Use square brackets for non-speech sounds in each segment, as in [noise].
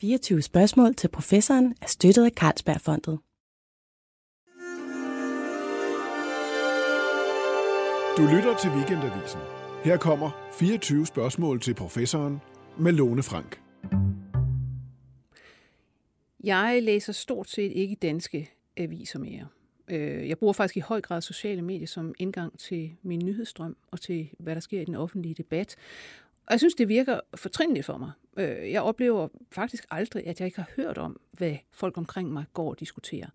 24 spørgsmål til professoren er støttet af Carlsbergfondet. Du lytter til Weekendavisen. Her kommer 24 spørgsmål til professoren med Lone Frank. Jeg læser stort set ikke danske aviser mere. Øh, jeg bruger faktisk i høj grad sociale medier som indgang til min nyhedsstrøm og til, hvad der sker i den offentlige debat. Og jeg synes, det virker fortrinligt for mig. Øh, jeg oplever faktisk aldrig, at jeg ikke har hørt om, hvad folk omkring mig går og diskuterer.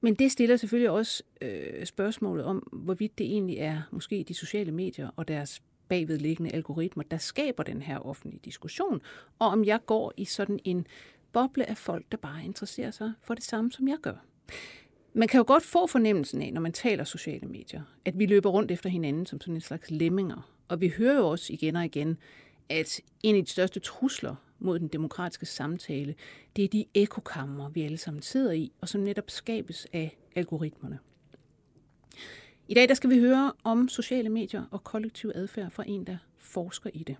Men det stiller selvfølgelig også øh, spørgsmålet om, hvorvidt det egentlig er måske de sociale medier og deres bagvedliggende algoritmer, der skaber den her offentlige diskussion, og om jeg går i sådan en boble af folk, der bare interesserer sig for det samme, som jeg gør. Man kan jo godt få fornemmelsen af, når man taler sociale medier, at vi løber rundt efter hinanden som sådan en slags lemminger. Og vi hører jo også igen og igen, at en af de største trusler mod den demokratiske samtale, det er de ekokammer, vi alle sammen sidder i, og som netop skabes af algoritmerne. I dag der skal vi høre om sociale medier og kollektiv adfærd fra en, der forsker i det.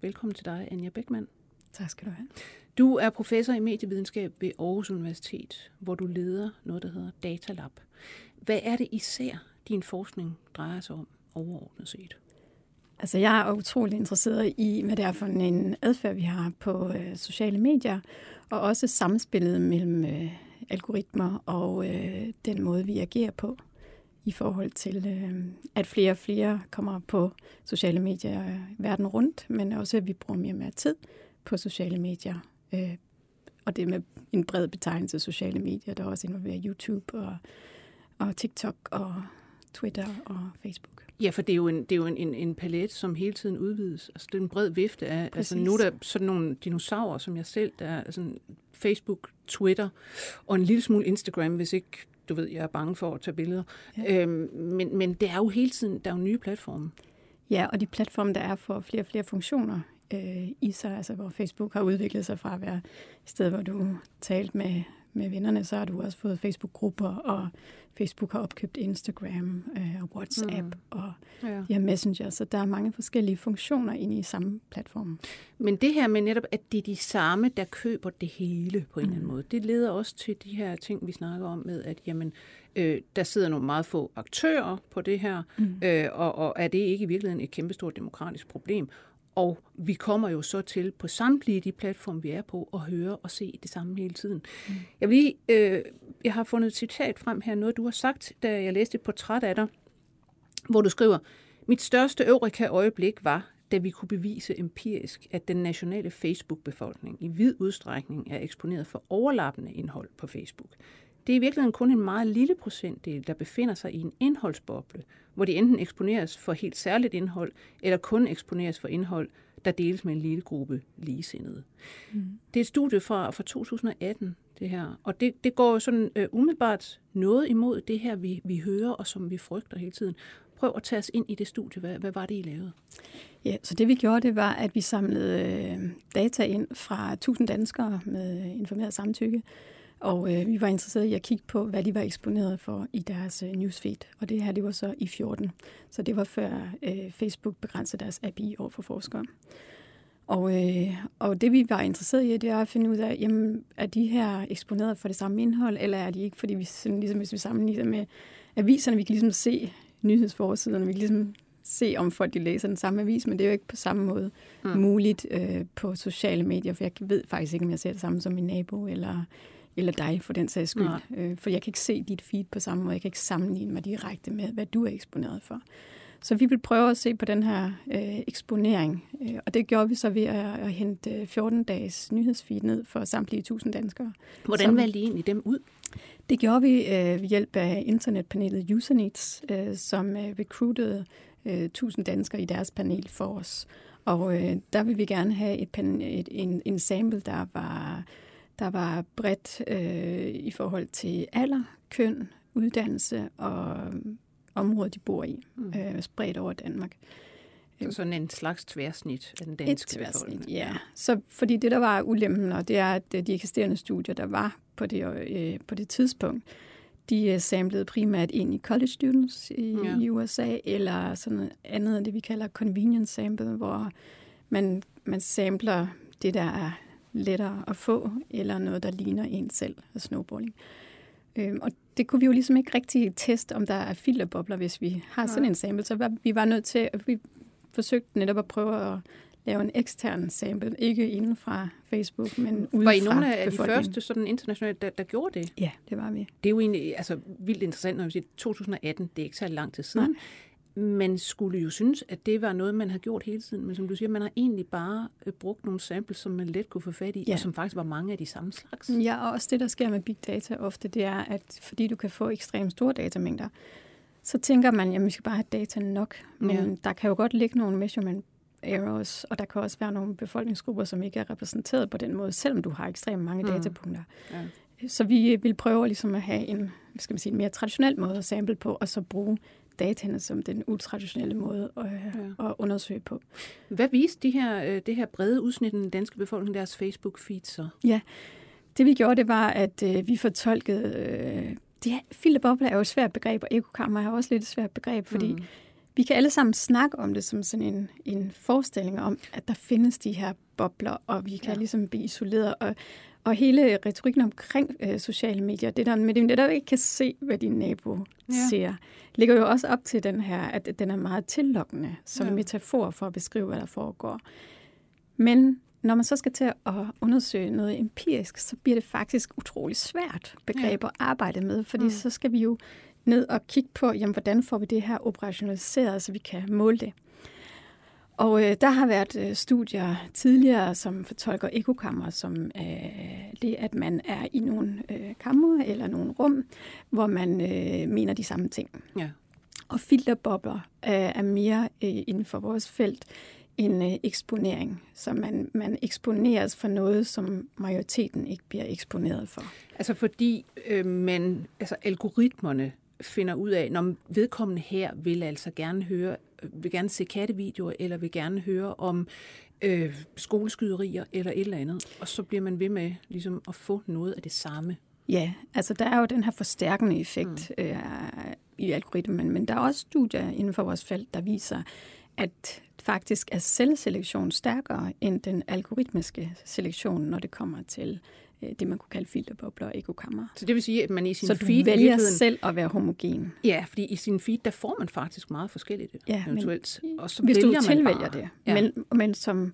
Velkommen til dig, Anja Beckmann. Tak skal du have. Du er professor i medievidenskab ved Aarhus Universitet, hvor du leder noget, der hedder Datalab. Hvad er det især, din forskning drejer sig om overordnet set? Altså, jeg er utrolig interesseret i, hvad det er for en adfærd, vi har på øh, sociale medier, og også samspillet mellem øh, algoritmer og øh, den måde, vi agerer på i forhold til, øh, at flere og flere kommer på sociale medier øh, verden rundt, men også at vi bruger mere og mere tid på sociale medier. Øh, og det med en bred betegnelse sociale medier, der også involverer YouTube og, og TikTok og Twitter og Facebook. Ja, for det er jo en, det er jo en, en, en palet, som hele tiden udvides. Altså, det er en bred vifte af... Præcis. Altså, nu er der sådan nogle dinosaurer, som jeg selv, der er altså, Facebook, Twitter og en lille smule Instagram, hvis ikke du ved, jeg er bange for at tage billeder. Ja. Øhm, men, men det er jo hele tiden, der er jo nye platforme. Ja, og de platforme, der er for flere og flere funktioner øh, i sig, altså hvor Facebook har udviklet sig fra at være et sted, hvor du talt med, med vennerne, så har du også fået Facebook-grupper, og Facebook har opkøbt Instagram øh, og WhatsApp mm. og ja. ja, Messenger, så der er mange forskellige funktioner inde i samme platform. Men det her med netop, at det er de samme, der køber det hele på en mm. eller anden mm. måde, det leder også til de her ting, vi snakker om med, at jamen, øh, der sidder nogle meget få aktører på det her, mm. øh, og, og er det ikke i virkeligheden et kæmpestort demokratisk problem? Og vi kommer jo så til på samtlige de platforme, vi er på, at høre og se det samme hele tiden. Mm. Jeg, vil lige, øh, jeg har fundet et citat frem her, noget du har sagt, da jeg læste et portræt af dig, hvor du skriver, mit største Eureka-øjeblik var, da vi kunne bevise empirisk, at den nationale Facebook-befolkning i vid udstrækning er eksponeret for overlappende indhold på Facebook. Det er i virkeligheden kun en meget lille procentdel, der befinder sig i en indholdsboble, hvor de enten eksponeres for helt særligt indhold, eller kun eksponeres for indhold, der deles med en lille gruppe ligesindede. Mm. Det er et studie fra, fra 2018, det her. Og det, det går jo sådan uh, umiddelbart noget imod det her, vi, vi hører, og som vi frygter hele tiden. Prøv at tage os ind i det studie. Hvad, hvad var det, I lavede? Ja, så det vi gjorde, det var, at vi samlede øh, data ind fra 1000 danskere med informeret samtykke, og øh, vi var interesseret i at kigge på, hvad de var eksponeret for i deres øh, newsfeed. Og det her, det var så i 14. Så det var før øh, Facebook begrænsede deres API over for forskere. Og, øh, og det vi var interesseret i, det er at finde ud af, jamen, er de her eksponeret for det samme indhold, eller er de ikke? Fordi vi, sådan, ligesom, hvis vi sammenligner med aviserne, vi kan ligesom se nyhedsforsiderne, vi kan ligesom se, om folk de læser den samme avis, men det er jo ikke på samme måde mm. muligt øh, på sociale medier, for jeg ved faktisk ikke, om jeg ser det samme som min nabo, eller eller dig for den sags skyld. Øh, for jeg kan ikke se dit feed på samme måde. Jeg kan ikke sammenligne mig direkte med, hvad du er eksponeret for. Så vi vil prøve at se på den her øh, eksponering, øh, og det gjorde vi så ved at, at hente 14-dages nyhedsfeed ned for samtlige 1000 danskere. Hvordan som, valgte I egentlig dem ud? Det gjorde vi øh, ved hjælp af internetpanelet Userneeds, øh, som øh, recruitede øh, 1000 danskere i deres panel for os. Og øh, der vil vi gerne have et, et, en, en sample, der var der var bredt øh, i forhold til alder, køn, uddannelse og område, de bor i, mm. øh, spredt over Danmark. Så sådan en slags tværsnit af den danske Et tværsnit, ja. Så fordi det, der var ulempen, og det er, at de eksisterende studier, der var på det, øh, på det tidspunkt, de øh, samlede primært ind i college students i, ja. i USA, eller sådan noget andet, det vi kalder convenience sample, hvor man, man samler det, der er lettere at få, eller noget, der ligner en selv af snowballing. Øhm, og det kunne vi jo ligesom ikke rigtig teste, om der er filterbobler, hvis vi har sådan en sample. Så vi var nødt til, at vi forsøgte netop at prøve at lave en ekstern sample, ikke inden fra Facebook, men ude Var I nogle af de første sådan internationalt, der, der gjorde det? Ja, det var vi. Det er jo egentlig altså, vildt interessant, når vi siger 2018, det er ikke så lang tid siden. Nej man skulle jo synes, at det var noget, man havde gjort hele tiden. Men som du siger, man har egentlig bare øh, brugt nogle samples, som man let kunne få fat i, ja. og som faktisk var mange af de samme slags. Ja, og også det, der sker med big data ofte, det er, at fordi du kan få ekstremt store datamængder, så tænker man, at vi skal bare have data nok. Men ja. der kan jo godt ligge nogle measurement errors, og der kan også være nogle befolkningsgrupper, som ikke er repræsenteret på den måde, selvom du har ekstremt mange mm. datapunkter. Ja. Så vi vil prøve ligesom at have en, skal man sige, en mere traditionel måde at sample på, og så bruge dataene som den utraditionelle måde at, ja. at undersøge på. Hvad viste de her, øh, det her brede udsnit af den danske befolkning deres Facebook-feed så? Ja, det vi gjorde, det var, at øh, vi fortolkede... Øh, det her, filterbobler er jo et svært begreb, og ekokammer er også lidt et svært begreb, fordi mm. vi kan alle sammen snakke om det som sådan en, en forestilling om, at der findes de her bobler, og vi kan ja. ligesom blive isoleret. Og, og hele retorikken omkring øh, sociale medier, det der med, at du ikke kan se, hvad din nabo ja. ser, ligger jo også op til den her, at den er meget tillokkende som ja. metafor for at beskrive, hvad der foregår. Men når man så skal til at undersøge noget empirisk, så bliver det faktisk utrolig svært begreb ja. at arbejde med, fordi mm. så skal vi jo ned og kigge på, jamen, hvordan får vi det her operationaliseret, så vi kan måle det. Og øh, der har været øh, studier tidligere, som fortolker ekokammer som øh, det, at man er i nogle øh, kammer eller nogle rum, hvor man øh, mener de samme ting. Ja. Og filterbobler øh, er mere øh, inden for vores felt en øh, eksponering, så man, man eksponeres for noget, som majoriteten ikke bliver eksponeret for. Altså fordi øh, man, altså algoritmerne finder ud af, når vedkommende her vil altså gerne høre, vil gerne se kattevideoer, eller vil gerne høre om øh, skoleskyderier eller et eller andet, og så bliver man ved med ligesom at få noget af det samme. Ja, altså der er jo den her forstærkende effekt mm. øh, i algoritmen, men der er også studier inden for vores felt, der viser, at faktisk er selvselektion stærkere end den algoritmiske selektion, når det kommer til Øh, det, man kunne kalde filterbobler og ekokammer. Så det vil sige, at man i sin Så du feed... vælger selv at være homogen. Ja, fordi i sin feed, der får man faktisk meget forskelligt ja, eventuelt. Men, og så hvis du tilvælger det. Ja. Men, men som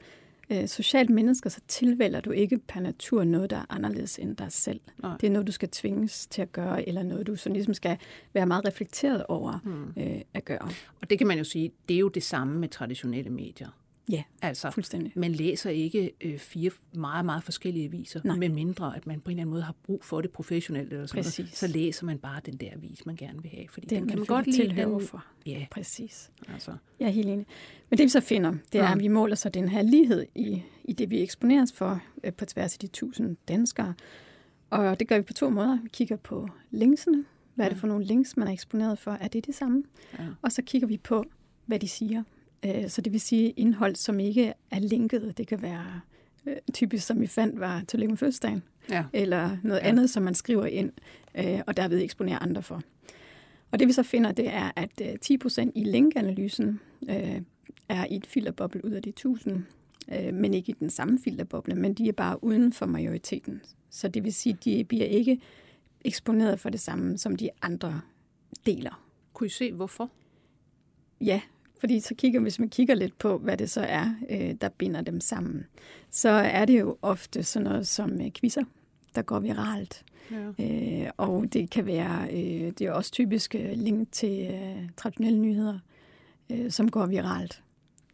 øh, socialt mennesker, så tilvælger du ikke per natur noget, der er anderledes end dig selv. Nej. Det er noget, du skal tvinges til at gøre, eller noget, du sådan ligesom skal være meget reflekteret over hmm. øh, at gøre. Og det kan man jo sige, det er jo det samme med traditionelle medier. Ja, altså, fuldstændig. Man læser ikke øh, fire meget, meget forskellige aviser, Nej. med mindre at man på en eller anden måde har brug for det professionelt. Eller sådan noget. Så læser man bare den der avis, man gerne vil have. Fordi den, den kan man godt lide. Den... For. Ja, præcis. Altså. Jeg er helt enig. Men det vi så finder, det er, ja. at vi måler så den her lighed i, i det, vi eksponeres for øh, på tværs af de tusind danskere. Og det gør vi på to måder. Vi kigger på linksene. Hvad er det for nogle links, man er eksponeret for? Er det det samme? Ja. Og så kigger vi på, hvad de siger. Øh, så det vil sige indhold, som ikke er linket. Det kan være øh, typisk, som vi fandt, var til med fødselsdagen. Ja. Eller noget ja. andet, som man skriver ind, øh, og derved eksponerer andre for. Og det vi så finder, det er, at 10% i linkanalysen er i et filterboble ud af de 1000, men ikke i den samme filterboble, men de er bare uden for majoriteten. Så det vil sige, at de bliver ikke eksponeret for det samme, som de andre deler. Kunne I se, hvorfor? Ja, fordi så kigger, hvis man kigger lidt på, hvad det så er, øh, der binder dem sammen, så er det jo ofte sådan noget som øh, quizzer, der går viralt. Ja. Øh, og det kan være, øh, det er også typisk øh, link til øh, traditionelle nyheder, øh, som går viralt.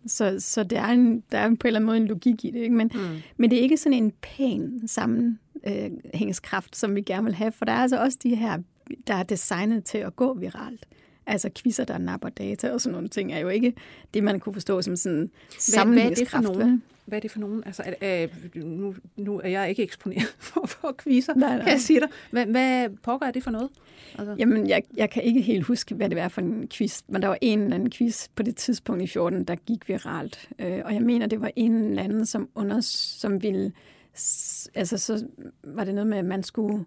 Så, så der, er en, der er på en eller anden måde en logik i det. Ikke? Men, mm. men det er ikke sådan en pæn sammenhængskraft, som vi gerne vil have, for der er altså også de her, der er designet til at gå viralt. Altså quizzer, der napper data og sådan nogle ting, er jo ikke det, man kunne forstå som sådan sammenhængskraft. Hvad, hvad er det for nogen? Hvad er det for nogen? Altså, er, øh, nu, nu er jeg ikke eksponeret [laughs] for, for quizzer, nej, nej. kan jeg sige dig. Hvad, hvad pokker er det for noget? Altså. Jamen, jeg, jeg kan ikke helt huske, hvad det var for en quiz, men der var en eller anden quiz på det tidspunkt i 14, der gik viralt. Øh, og jeg mener, det var en eller anden, som, under, som ville... Altså, så var det noget med, at man skulle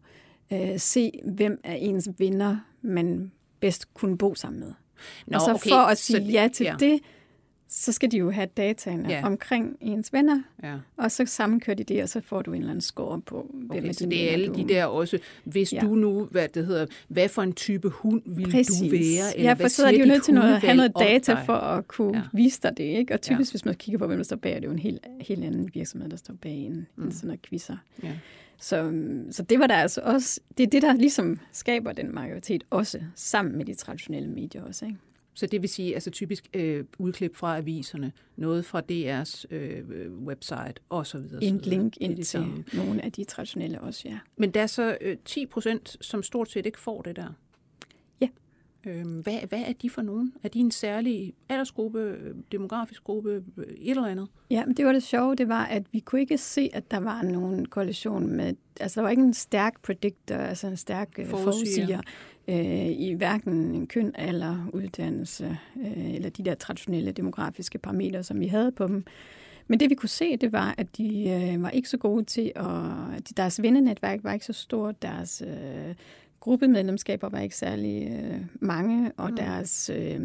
øh, se, hvem er ens vinder, man bedst kunne bo sammen med. Nå, og så okay. for at sige så, ja til ja. det, så skal de jo have dataene Ja. omkring ens venner, Ja. og så sammenkører de det, og så får du en eller anden score på, hvem Okay, af så det er alle venner, de du- der også, hvis Ja. du nu, hvad det hedder, hvad for en type hund vil Præcis. du være? Eller ja, hvad for så er de jo nødt til noget, at have noget data dig? for at kunne Ja. vise dig det. Ikke? Og typisk, Ja. hvis man kigger på, hvem der står bag, er det jo en helt, helt anden virksomhed, der står bag en, mm. en sådan noget quizzer. Ja. Så, så det var der altså også, det er det, der ligesom skaber den majoritet også, sammen med de traditionelle medier også. Ikke? Så det vil sige, altså typisk øh, udklip fra aviserne, noget fra DR's øh, website og så videre. En link ind til samme. nogle af de traditionelle også, ja. Men der er så øh, 10 procent, som stort set ikke får det der. Øhm, hvad, hvad er de for nogen? Er de en særlig aldersgruppe, demografisk gruppe, et eller andet? Ja, men det var det sjove, det var, at vi kunne ikke se, at der var nogen koalition med, altså der var ikke en stærk predictor, altså en stærk øh, Forudsiger. øh, i hverken køn eller uddannelse, øh, eller de der traditionelle demografiske parametre, som vi havde på dem. Men det vi kunne se, det var, at de øh, var ikke så gode til at, at deres vennenetværk var ikke så stort, deres øh, gruppemedlemskaber var ikke særlig øh, mange, og Mm. deres øh,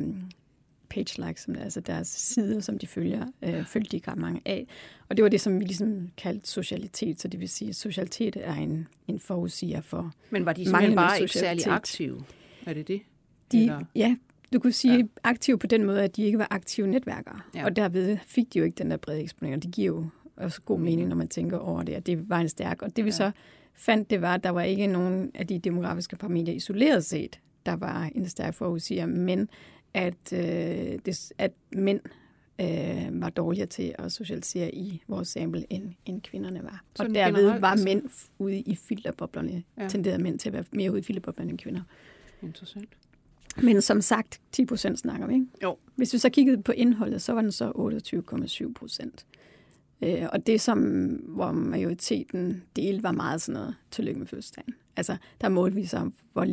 page likes, som det altså deres sider, som de følger, øh, følte de ikke ret mange af. Og det var det, som vi ligesom kaldte socialitet, så det vil sige, at socialitet er en, en forudsiger for Men var de simpelthen bare ikke særlig socialitet. aktive? Er det det? de, Eller- ja, du kunne sige Ja. aktive på den måde, at de ikke var aktive netværkere. Ja. Og derved fik de jo ikke den der brede eksponering. Og det giver jo også god mening, når man tænker over det, at det var en stærk. Og det vi Ja. ja. så fandt, det var, at der var ikke nogen af de demografiske parametre isoleret set, der var en stærk forudsiger, men at, øh, det, at mænd øh, var dårligere til at socialisere i vores sample, end, end kvinderne var. Sådan og derved generelt, var altså? mænd ude i filterboblerne, ja. tenderede mænd til at være mere ude i filterboblerne end kvinder. Interessant. Men som sagt, 10 procent snakker vi, ikke? Jo. Hvis vi så kiggede på indholdet, så var den så 28,7 procent. Øh, og det, som, hvor majoriteten delte, var meget sådan noget, tillykke med fødselsdagen. Altså, der målte vi så, hvor,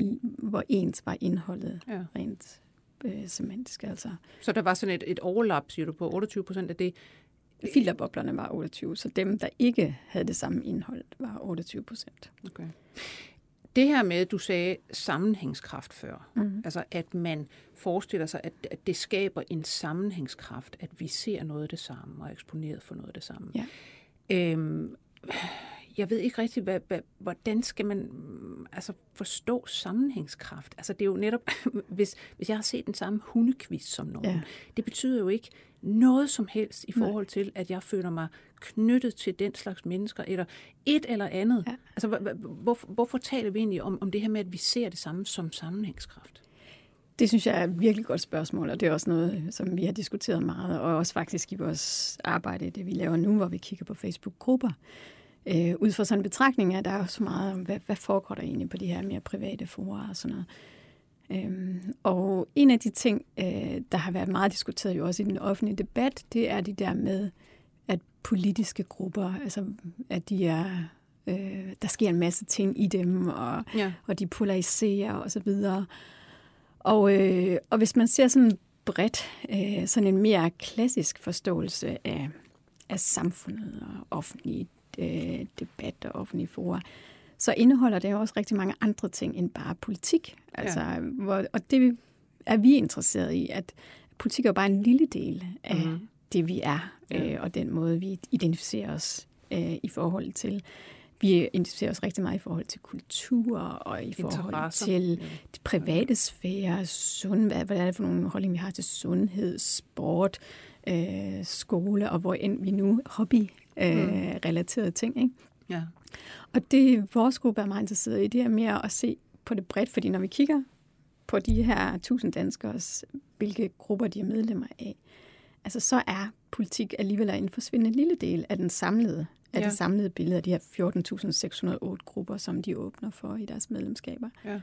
hvor ens var indholdet Ja. rent øh, semantisk. Altså, Så der var sådan et, et overlap, siger du, på 28 procent af det. filterboblerne var 28, så dem, der ikke havde det samme indhold, var 28 procent. Okay. Det her med, at du sagde sammenhængskraft før, Mm. altså at man forestiller sig, at, at det skaber en sammenhængskraft, at vi ser noget af det samme og er eksponeret for noget af det samme. Ja. Øhm, jeg ved ikke rigtig, hvad, hvad, hvordan skal man mm, altså forstå sammenhængskraft? Altså det er jo netop, [laughs] hvis, hvis jeg har set den samme hundequiz som nogen, Ja. det betyder jo ikke noget som helst i forhold til, at jeg føler mig knyttet til den slags mennesker, eller et eller andet. Ja. Altså, hvor, hvor, hvorfor taler vi egentlig om, om det her med, at vi ser det samme som sammenhængskraft? Det synes jeg er et virkelig godt spørgsmål, og det er også noget, som vi har diskuteret meget, og også faktisk i vores arbejde, det vi laver nu, hvor vi kigger på Facebook-grupper. Øh, ud fra sådan en betragtning, at der er jo så meget om, hvad, hvad foregår der egentlig på de her mere private forer og sådan noget. Øhm, og en af de ting, øh, der har været meget diskuteret jo også i den offentlige debat, det er de der med, at politiske grupper, altså at de er, øh, der sker en masse ting i dem, og Ja. og de polariserer og så videre. Og, øh, og hvis man ser sådan bredt, øh, sådan en mere klassisk forståelse af, af samfundet og offentlig øh, debat og offentlige fora, så indeholder det jo også rigtig mange andre ting end bare politik. Altså, ja. hvor, og det er vi interesseret i, at politik er jo bare en lille del af Mhm. mm-hmm. det, vi er, Ja. øh, og den måde, vi identificerer os øh, i forhold til. Vi identificerer os rigtig meget i forhold til kultur og i forhold Interesser. til Ja. de private sfære, sund, hvad, hvad er det for nogle holdninger, vi har til sundhed, sport, øh, skole og hvor end vi nu hobby øh, Mm. relaterede ting. Ikke? Ja. Og det vores gruppe er meget interesseret i, det er mere at se på det bredt, fordi når vi kigger på de her tusind danskere, hvilke grupper de er medlemmer af, altså så er politik alligevel en forsvindende lille del af den samlede af Ja. det samlede billede af de her 14.608 grupper, som de åbner for i deres medlemskaber. Ja.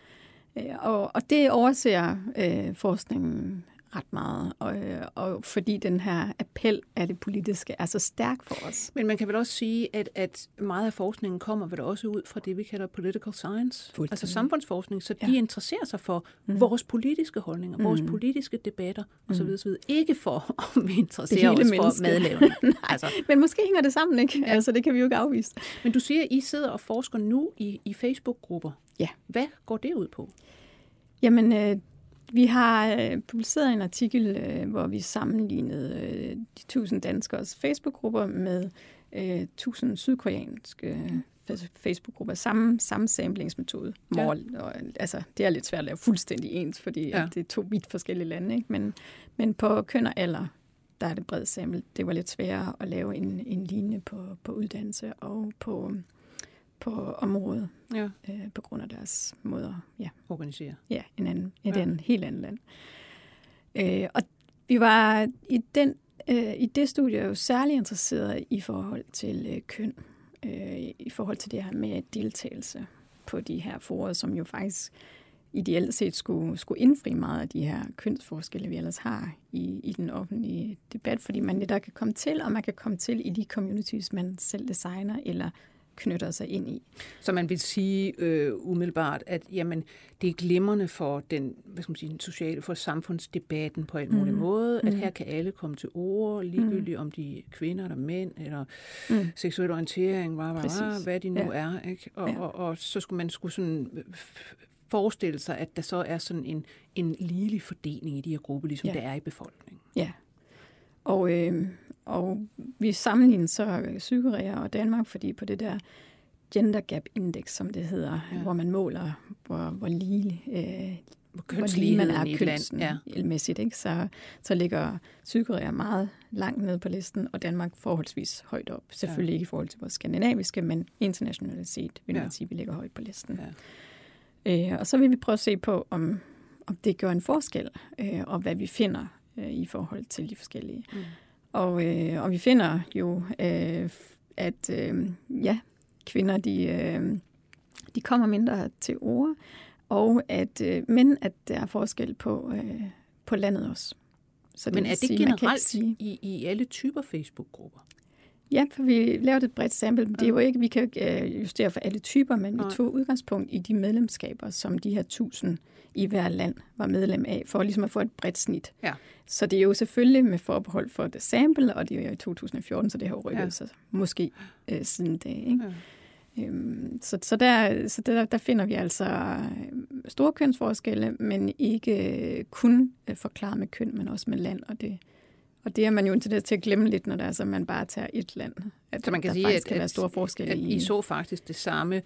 Øh, Og, og det overser øh, forskningen ret meget, og, øh, og fordi den her appel af det politiske er så stærk for os. Men man kan vel også sige, at, at meget af forskningen kommer vel også ud fra det, vi kalder political science, altså samfundsforskning, så de Ja. interesserer sig for mm. vores politiske holdninger, mm. vores politiske debatter osv. Mm. osv. Ikke for, [laughs] om vi interesserer os for mennesket. madlavning. [laughs] altså, Men måske hænger det sammen, ikke? Ja. Altså, det kan vi jo ikke afvise. men du siger, at I sidder og forsker nu i, i Facebook-grupper. Ja. Hvad går det ud på? Jamen, øh, vi har øh, publiceret en artikel, øh, hvor vi sammenlignede øh, de 1000 danskers Facebook-grupper med øh, 1000 sydkoreanske Facebook-grupper. Samme, samme samplingsmetode. Ja. og, altså, det er lidt svært at lave fuldstændig ens, fordi ja. det er to vidt forskellige lande. Ikke? Men, men på køn og alder, der er det bredt sample. Det var lidt sværere at lave en, en linje på, på uddannelse og på, på området, ja. øh, på grund af deres måde at ja. organisere. Ja, en anden, et ja. andet, helt andet land. Øh, og vi var i, den, øh, i det studie jo særlig interesseret i forhold til øh, køn, øh, i forhold til det her med deltagelse på de her forer, som jo faktisk ideelt set skulle, skulle indfri meget af de her kønsforskelle, vi ellers har i, i den offentlige debat, fordi man netop kan komme til, og man kan komme til i de communities, man selv designer, eller knytter sig ind i. Så man vil sige øh, umiddelbart, at jamen, det er glimrende for den, hvad skal man sige, den sociale, for samfundsdebatten på en mulig mm. måde, at mm. her kan alle komme til ord, ligegyldigt mm. om de er kvinder eller mænd, eller mm. seksuel orientering, hvad, hvad, hvad de nu ja. er. Ikke? Og, ja. og, og så skulle man skulle sådan øh, forestille sig, at der så er sådan en, en ligelig fordeling i de her grupper, ligesom ja. der er i befolkningen. Ja, og, øh, og vi sammenligner så Sydkorea og Danmark, fordi på det der gender gap index, som det hedder, ja. hvor man måler, hvor, hvor lige, øh, hvor lige man er kønsmæssigt, ja. ikke? Så, så ligger Sydkorea meget langt ned på listen, og Danmark forholdsvis højt op. Selvfølgelig ja. ikke i forhold til vores skandinaviske, men internationalt set vil man sige, at vi ligger højt på listen. Ja. Øh, og så vil vi prøve at se på, om, om det gør en forskel, øh, og hvad vi finder øh, i forhold til de forskellige. Mm. Og, øh, og vi finder jo, øh, at øh, ja, kvinder de, øh, de kommer mindre til ord, og at, øh, men at der er forskel på, øh, på landet også. Så det men er det sige, generelt sige, i, i alle typer Facebook-grupper? Ja, for vi lavede et bredt sample. Det er jo ikke, vi kan ikke øh, justere for alle typer, men vi tog udgangspunkt i de medlemskaber, som de her tusind i hver land var medlem af, for ligesom at få et bredt snit. Ja. Så det er jo selvfølgelig med forbehold for det sample, og det er jo i 2014, så det har rykket ja. sig måske øh, siden da. Ikke? Ja. Øhm, så så, der, så der, der finder vi altså øh, store kønsforskelle, men ikke kun øh, forklaret med køn, men også med land, og det, og det er man jo ikke til at glemme lidt, når det er, så man bare tager et land. At så man kan sige, at, kan være store forskelle at, at i... I så faktisk det samme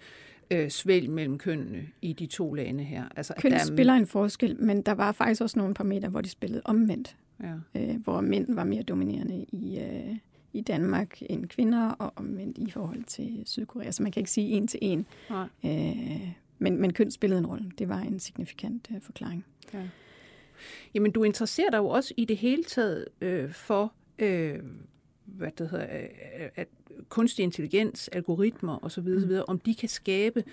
øh, svælg mellem kønnene i de to lande her. Altså, Køn der er... spiller en forskel, men der var faktisk også nogle parametre, hvor de spillede omvendt. Ja. Øh, hvor mænd var mere dominerende i, øh, i Danmark end kvinder, og omvendt i forhold til Sydkorea. Så man kan ikke sige en til en. Øh, men, men køn spillede en rolle. Det var en signifikant øh, forklaring. Ja. Jamen, du interesserer dig jo også i det hele taget øh, for, øh, hvad det hedder, øh, at kunstig intelligens, algoritmer osv., mm. osv., om de kan skabe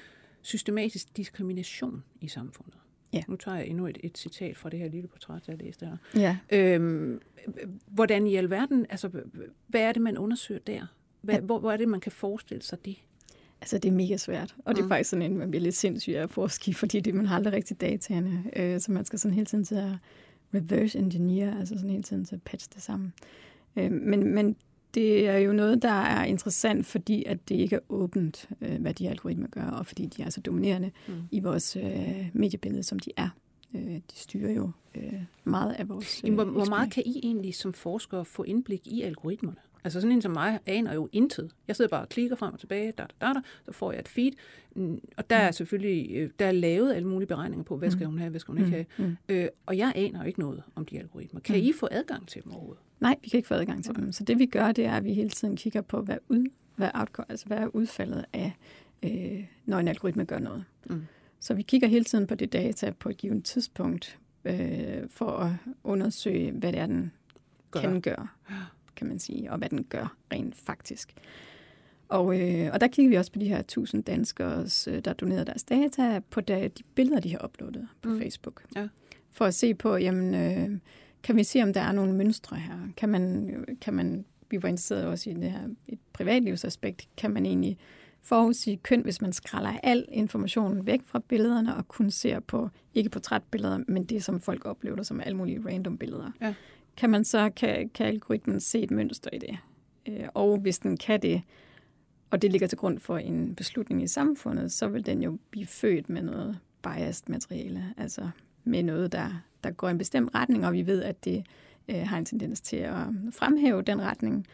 systematisk diskrimination i samfundet. Ja. Nu tager jeg endnu et, et citat fra det her lille portræt, jeg læste her. Ja. Øhm, hvordan i alverden, altså, hvad er det, man undersøger der? Hvad, ja. hvor, hvor er det, man kan forestille sig det? Altså, det er mega svært. Og det er mm. faktisk sådan en, man bliver lidt sindssyg af at forske fordi det, man har aldrig rigtig dataene. Øh, så man skal sådan hele tiden til at reverse engineer, altså sådan hele tiden til at patche det sammen. Øh, men, men det er jo noget, der er interessant, fordi at det ikke er åbent, øh, hvad de algoritmer gør, og fordi de er så dominerende mm. i vores øh, mediebillede, som de er. Øh, de styrer jo øh, meget af vores... Øh, hvor, hvor meget kan I egentlig som forskere få indblik i algoritmerne? Altså sådan en som mig aner jo intet. Jeg sidder bare og klikker frem og tilbage, da, da, da, så får jeg et feed. Mm, og der er mm. selvfølgelig øh, der er lavet alle mulige beregninger på, hvad skal mm. hun have, hvad skal hun ikke have. Øh, og jeg aner jo ikke noget om de algoritmer. Kan I få adgang til dem overhovedet? Nej, vi kan ikke få adgang til dem. Så det vi gør, det er, at vi hele tiden kigger på, hvad, ud, hvad, outcome, altså, hvad er udfaldet af, øh, når en algoritme gør noget. Mm. Så vi kigger hele tiden på det data på et givet tidspunkt, øh, for at undersøge, hvad det er, den gør. kan gøre, kan man sige, og hvad den gør rent faktisk. Og, øh, og der kigger vi også på de her 1000 danskere, øh, der donerede deres data, på de, de billeder, de har uploadet på mm. Facebook. Ja. For at se på, jamen, øh, kan vi se, om der er nogle mønstre her? Kan man, kan man vi var interesseret også i det her et privatlivsaspekt, kan man egentlig forudsige køn, hvis man skræller al informationen væk fra billederne og kun ser på, ikke portrætbilleder, men det, som folk oplever som alle mulige random billeder. Ja. Kan man så, kan, kan algoritmen se et mønster i det? Øh, og hvis den kan det, og det ligger til grund for en beslutning i samfundet, så vil den jo blive født med noget biased materiale, altså med noget, der, der går i en bestemt retning, og vi ved, at det øh, har en tendens til at fremhæve den retning.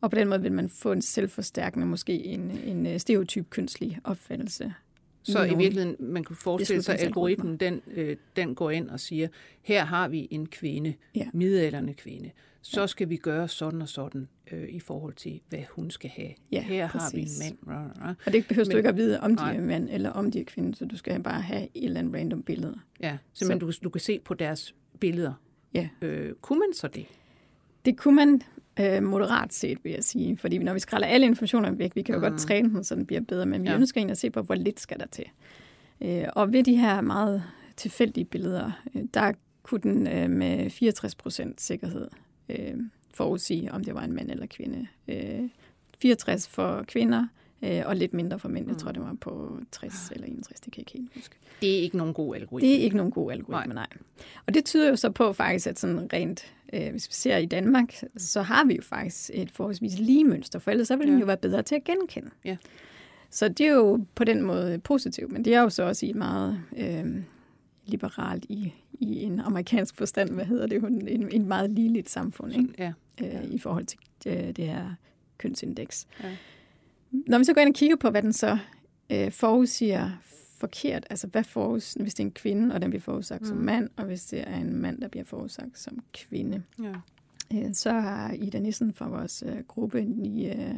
Og på den måde vil man få en selvforstærkende, måske en, en øh, stereotyp kønslig opfattelse så i virkeligheden, man kunne forestille sig, at algoritmen den, øh, den går ind og siger, her har vi en kvinde, ja. middelalderne kvinde, så skal vi gøre sådan og sådan øh, i forhold til, hvad hun skal have. Ja, her præcis. har vi en mand. Og det behøver du ikke at vide, om de nej. er mand eller om de er kvinde, så du skal bare have et eller andet random billede. Ja, simpelthen så, du, du kan se på deres billeder. Ja. Øh, kunne man så det? Det kunne man øh, moderat set, vil jeg sige. Fordi når vi skræller alle informationer væk, vi kan jo mm. godt træne den, så den bliver bedre, men vi ja. ønsker egentlig at se på, hvor lidt skal der til. Øh, og ved de her meget tilfældige billeder, øh, der kunne den øh, med 64 procent sikkerhed øh, forudsige, om det var en mand eller kvinde. Øh, 64 for kvinder, øh, og lidt mindre for mænd. Jeg tror, mm. det var på 60 eller 61, det kan jeg ikke helt huske. Det er ikke nogen god algoritme. Det er ikke nogen god algoritme, nej. nej. Og det tyder jo så på faktisk, at sådan rent, øh, hvis vi ser i Danmark, så har vi jo faktisk et forholdsvis lige mønster, for ellers så vil ja. den jo være bedre til at genkende. Ja. Så det er jo på den måde positivt, men det er jo så også i et meget øh, liberalt i, i en amerikansk forstand, hvad hedder det, en, en meget ligeligt samfund ikke? Ja. Øh, i forhold til øh, det her kønsindeks. Ja. Når vi så går ind og kigger på, hvad den så øh, forudsiger forkert, altså hvad forus, hvis det er en kvinde, og den bliver forudsagt mm. som mand, og hvis det er en mand, der bliver forudsagt som kvinde, ja. øh, så har Ida Nissen fra vores øh, gruppe i øh,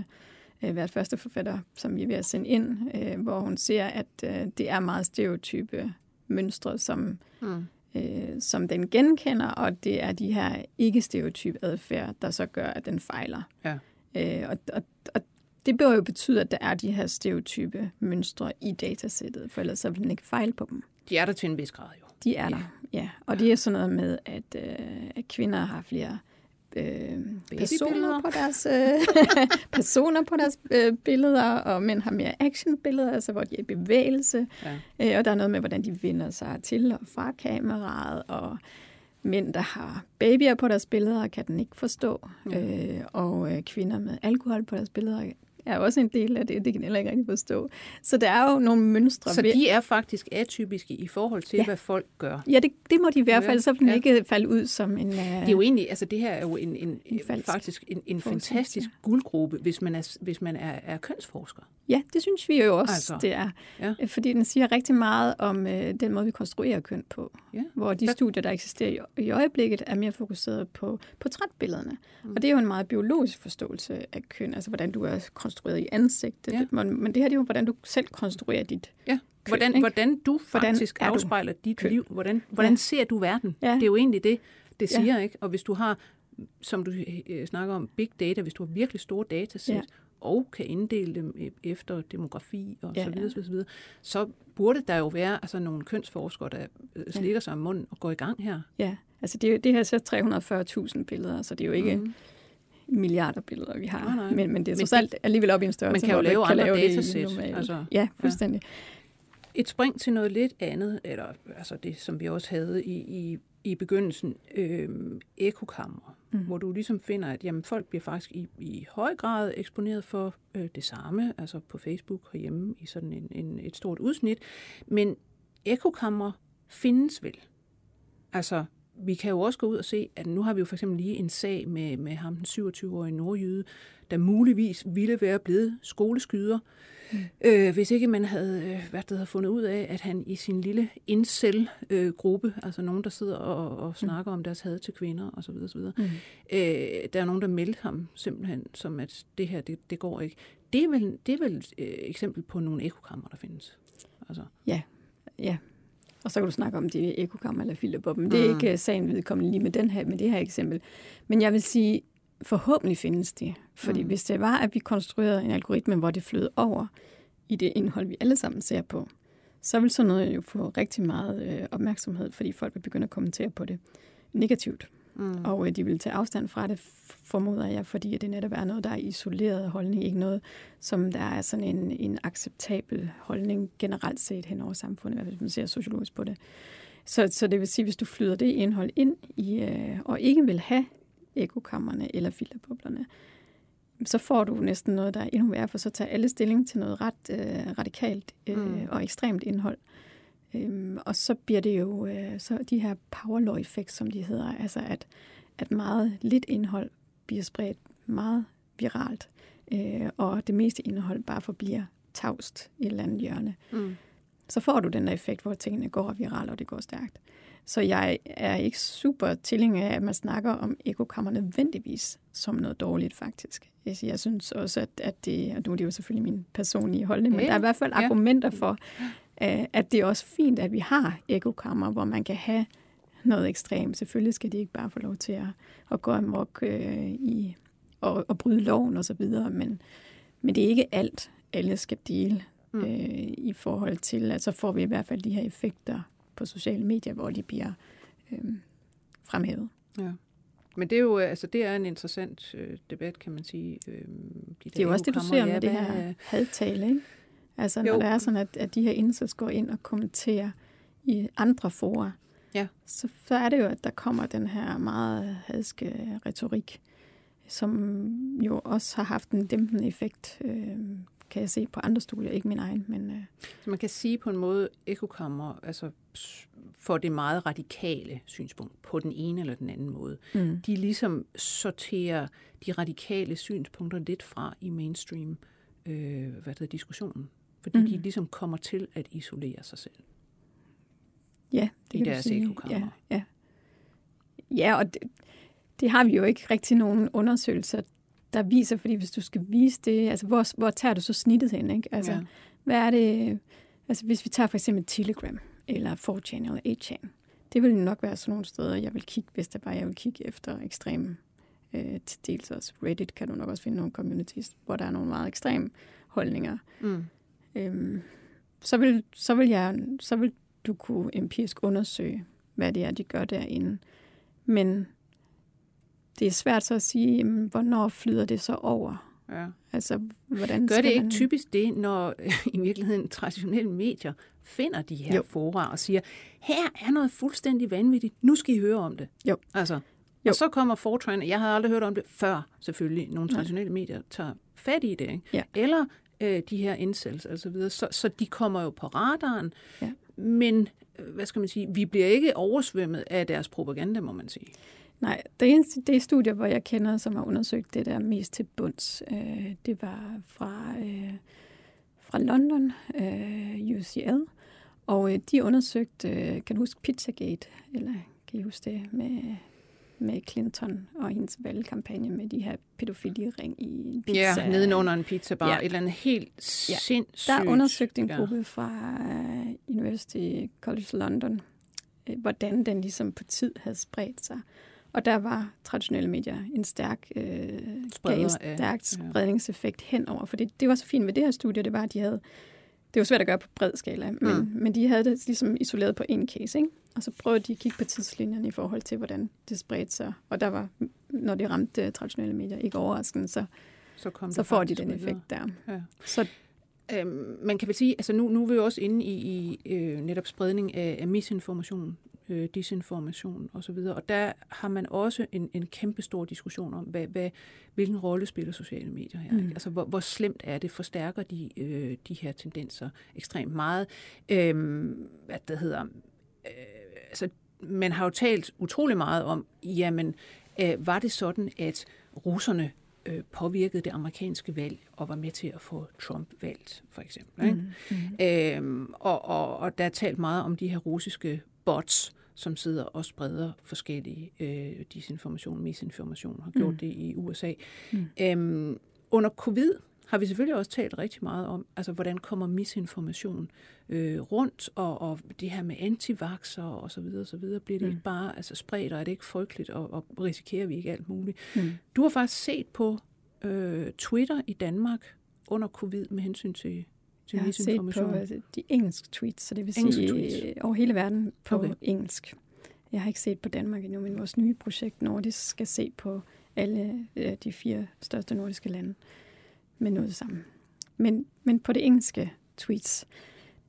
øh, været første forfatter, som vi er ved at sende ind, øh, hvor hun ser, at øh, det er meget stereotype mønstre, som, mm. øh, som den genkender, og det er de her ikke-stereotype adfærd, der så gør, at den fejler. Ja. Øh, og, og, og det bør jo betyde, at der er de her stereotype mønstre i datasættet, for ellers så vil den ikke fejle på dem. De er der til en vis grad jo. De er ja. der, ja. Og ja. det er sådan noget med, at, øh, at kvinder har flere øh, personer på deres øh, [laughs] personer på deres øh, billeder, og mænd har mere actionbilleder, altså hvor de er i bevægelse. Ja. Øh, og der er noget med, hvordan de vinder sig til og fra kameraet, og mænd, der har babyer på deres billeder, kan den ikke forstå. Ja. Øh, og øh, kvinder med alkohol på deres billeder er også en del af det. Det kan jeg heller ikke rigtig forstå. Så der er jo nogle mønstre. Så de er faktisk atypiske i forhold til, ja. hvad folk gør? Ja, det, det må de i hvert fald. Så vil ja. ikke falde ud som en... Uh, det er jo egentlig, altså det her er jo en, en, en faktisk en, en fantastisk ja. guldgruppe, hvis man er, hvis man er, er kønsforsker. Ja, det synes vi jo også, altså, det er. Ja. Fordi den siger rigtig meget om uh, den måde, vi konstruerer køn på. Ja. Hvor de studier, der eksisterer i, i øjeblikket, er mere fokuseret på portrætbillederne. Mm. Og det er jo en meget biologisk forståelse af køn, altså hvordan du er konstrueret i ansigtet. Ja. Men, men det her det er jo, hvordan du selv konstruerer dit ja. Køn, hvordan, hvordan du faktisk hvordan afspejler du dit køn? liv. Hvordan, hvordan ja. ser du verden? Ja. Det er jo egentlig det, det siger. Ja. ikke. Og hvis du har, som du øh, snakker om, big data, hvis du har virkelig store datasæt, ja og kan inddele dem e- efter demografi og ja, så videre, ja. så videre, så burde der jo være altså, nogle kønsforskere, der øh, slikker ja. sig om munden og går i gang her. Ja, altså det, det her så 340.000 billeder, så det er jo ikke mm. milliarder billeder, vi har. Nej, nej. Men, men det er trods alt alligevel op i en størrelse, man kan jo lave kan andre lave datasæt. Altså, ja, fuldstændig. Ja. Et spring til noget lidt andet, eller altså det, som vi også havde i, i, i begyndelsen, øh, ekokammer mm. hvor du ligesom finder, at jamen, folk bliver faktisk i, i høj grad eksponeret for øh, det samme, altså på Facebook herhjemme i sådan en, en, et stort udsnit. Men ekokammer findes vel. Altså, vi kan jo også gå ud og se, at nu har vi jo for eksempel lige en sag med, med ham, den 27-årige nordjyde, der muligvis ville være blevet skoleskyder, Mm. Øh, hvis ikke man havde, øh, hvad der havde fundet ud af, at han i sin lille incel-gruppe, øh, altså nogen, der sidder og, og mm. snakker mm. om deres had til kvinder osv., osv. Mm. Øh, der er nogen, der meldte ham simpelthen som, at det her, det, det går ikke. Det er vel, det er vel et øh, eksempel på nogle ekokammer, der findes. Altså. Ja, ja. Og så kan du snakke om de ekokammer eller filterbobben. Det er mm. ikke sagen vedkommende lige med, den her, med det her eksempel. Men jeg vil sige, forhåbentlig findes de. Fordi mm. hvis det var, at vi konstruerede en algoritme, hvor det flød over i det indhold, vi alle sammen ser på, så vil sådan noget jo få rigtig meget øh, opmærksomhed, fordi folk vil begynde at kommentere på det negativt. Mm. Og øh, de vil tage afstand fra det, formoder jeg, fordi det netop er noget, der er isoleret holdning, ikke noget, som der er sådan en, en acceptabel holdning generelt set hen over samfundet, hvis man ser sociologisk på det. Så, så det vil sige, hvis du flyder det indhold ind i, øh, og ikke vil have ekokammerne eller filterboblerne, så får du næsten noget, der er endnu værre, for så tager alle stilling til noget ret øh, radikalt øh, mm. og ekstremt indhold. Øhm, og så bliver det jo øh, så de her power law effects, som de hedder, altså at, at meget lidt indhold bliver spredt meget viralt, øh, og det meste indhold bare forbliver tavst i et eller andet hjørne. Mm. Så får du den der effekt, hvor tingene går viralt, og det går stærkt. Så jeg er ikke super tilhænger af, at man snakker om ekokammer nødvendigvis som noget dårligt, faktisk. Jeg synes også, at, at det, og nu er det jo selvfølgelig min personlige holdning, men ja, der er i hvert fald argumenter for, at det er også fint, at vi har ekokammer, hvor man kan have noget ekstremt. Selvfølgelig skal de ikke bare få lov til at, at gå amok øh, i, og, og bryde loven osv., men, men det er ikke alt, alle skal dele mm. øh, i forhold til, at så får vi i hvert fald de her effekter på sociale medier, hvor de bliver øh, fremhævet. Ja. Men det er jo altså, det er en interessant øh, debat, kan man sige. Øh, de det er jo også det, du ser med ja, det her hadtale, ikke? Altså, når jo. det er sådan, at, at de her indsats går ind og kommenterer i andre forer, ja. så, så er det jo, at der kommer den her meget hadske retorik, som jo også har haft en dæmpende effekt øh, kan jeg se på andre studier, ikke min egen. Men, øh. Så man kan sige på en måde, ekokammer altså, for det meget radikale synspunkt på den ene eller den anden måde. Mm. De ligesom sorterer de radikale synspunkter lidt fra i mainstream øh, hvad hedder, diskussionen. Fordi mm. de ligesom kommer til at isolere sig selv. Ja, det I kan deres ekokammer. Ja, ja. ja og det, det har vi jo ikke rigtig nogen undersøgelser, der viser, fordi hvis du skal vise det, altså hvor, hvor tager du så snittet hen, ikke? Altså, ja. hvad er det, altså hvis vi tager for eksempel Telegram, eller 4chan, eller 8chan, det vil nok være sådan nogle steder, jeg vil kigge, hvis det bare jeg vil kigge efter ekstreme, øh, til dels også Reddit kan du nok også finde nogle communities, hvor der er nogle meget ekstreme holdninger. Mm. Øhm, så, vil, så, vil jeg, så vil du kunne empirisk undersøge, hvad det er, de gør derinde. Men det er svært så at sige, jamen, hvornår flyder det så over? Ja. Altså, hvordan Gør det ikke man... typisk det, når [laughs] i virkeligheden traditionelle medier finder de her jo. fora og siger, her er noget fuldstændig vanvittigt, nu skal I høre om det. Jo. Altså, jo. Og så kommer Fortran, jeg havde aldrig hørt om det før, selvfølgelig, nogle traditionelle ja. medier tager fat i det. Ikke? Ja. Eller øh, de her incels og så videre. Så, så de kommer jo på radaren, ja. men øh, hvad skal man sige, vi bliver ikke oversvømmet af deres propaganda, må man sige. Nej, det eneste det studier, hvor jeg kender, som har undersøgt det der mest til bunds, øh, det var fra, øh, fra London, øh, UCL, og øh, de undersøgte, øh, kan du huske Pizzagate, eller kan I huske det, med, med Clinton og hendes valgkampagne med de her pædofili-ring i en pizza. Ja, nedenunder en pizzabar. Ja. Et eller andet helt ja. sindssygt. Der undersøgte en gruppe ja. fra uh, University College London, uh, hvordan den ligesom på tid havde spredt sig. Og der var traditionelle medier en stærk, øh, en stærk spredningseffekt henover. For det, det var så fint ved det her studie, det var, at de havde... Det var svært at gøre på bred skala, men, mm. men de havde det ligesom isoleret på en case, ikke? Og så prøvede de at kigge på tidslinjen i forhold til, hvordan det spredte sig. Og der var, når de ramte traditionelle medier, ikke overraskende, så, så, kom så får de den effekt der. Ja. Så Øhm, man kan vel sige, altså nu, nu er vi jo også inde i, i øh, netop spredning af, af misinformation øh, disinformation osv. Og, og der har man også en, en kæmpe stor diskussion om, hvad, hvad, hvilken rolle spiller sociale medier her. Mm. Altså, hvor, hvor slemt er det? Forstærker de øh, de her tendenser ekstremt meget? Øh, hvad det hedder... Øh, altså, man har jo talt utrolig meget om, jamen, øh, var det sådan, at russerne øh, påvirkede det amerikanske valg og var med til at få Trump valgt, for eksempel. Ikke? Mm, mm. Øhm, og, og, og der er talt meget om de her russiske bots, som sidder og spreder forskellige øh, disinformation, misinformation, har gjort mm. det i USA. Mm. Øhm, under covid har vi selvfølgelig også talt rigtig meget om, altså hvordan kommer misinformation øh, rundt, og, og det her med antivaxer og så videre, og så videre, bliver det mm. ikke bare altså, spredt, og er det ikke frygteligt, og, og risikerer vi ikke alt muligt. Mm. Du har faktisk set på øh, Twitter i Danmark under covid med hensyn til jeg har set på altså, de engelske tweets, så det vil engelsk sige tweets. Øh, over hele verden på okay. engelsk. Jeg har ikke set på Danmark endnu, men vores nye projekt Nordisk skal se på alle øh, de fire største nordiske lande med noget sammen. Men, men på det engelske tweets,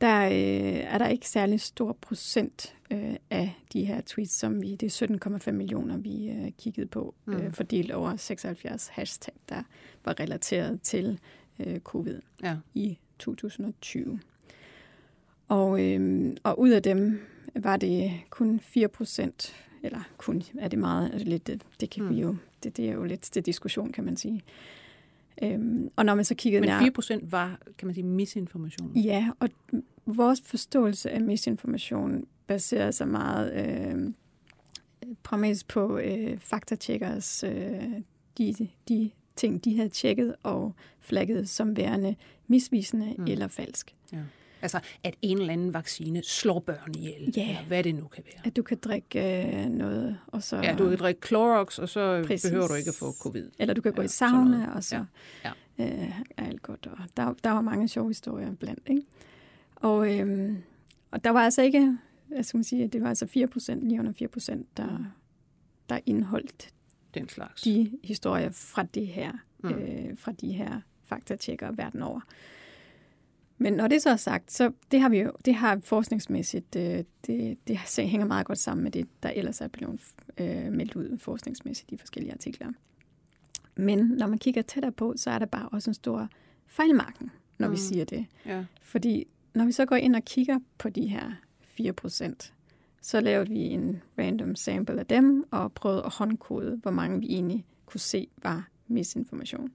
der øh, er der ikke særlig stor procent øh, af de her tweets, som vi, det er 17,5 millioner, vi øh, kiggede på, mm. øh, fordelt over 76 hashtag, der var relateret til øh, covid ja. i 2020. Og, øh, og ud af dem var det kun 4 procent, eller kun er det meget, er det lidt, det, det kan mm. vi jo, det, det er jo lidt til diskussion, kan man sige. Øhm, og når man så kiggede Men nær, 4 procent var, kan man sige, misinformation. Ja, og vores forståelse af misinformation baserer sig meget øh, pragmatisk på øh, faktatjekkers, øh, de, de ting, de havde tjekket og flagget som værende misvisende mm. eller falsk. Ja. Altså, at en eller anden vaccine slår børn ihjel, Ja. eller hvad det nu kan være. At du kan drikke øh, noget, og så... Ja, du kan drikke Clorox, og så Præcis. behøver du ikke at få covid. Eller du kan gå Ja, i sauna, og så Ja, øh, er alt godt. Og der, der var mange sjove historier blandt, ikke? Og, øh, og der var altså ikke, skal man sige, det var altså 4 procent, lige under 4 procent, der, der indholdt Den slags. de historier fra det her, Mm. øh, fra de her faktatjekkere verden over. Men når det så er sagt, så det har vi jo, det har forskningsmæssigt, øh, det, det hænger meget godt sammen med det, der ellers er blevet øh, meldt ud forskningsmæssigt i forskellige artikler. Men når man kigger tættere på, så er der bare også en stor fejlmarken, når mm. vi siger det. Ja. Fordi når vi så går ind og kigger på de her 4 procent, så lavede vi en random sample af dem og prøvede at håndkode, hvor mange vi egentlig kunne se var misinformation.